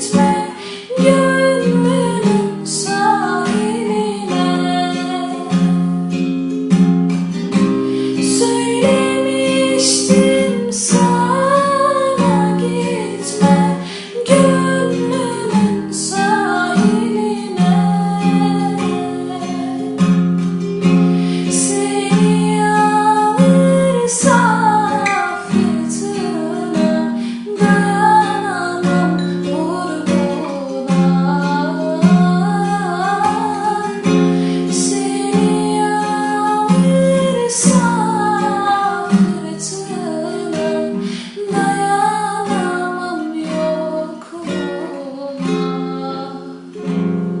It's time.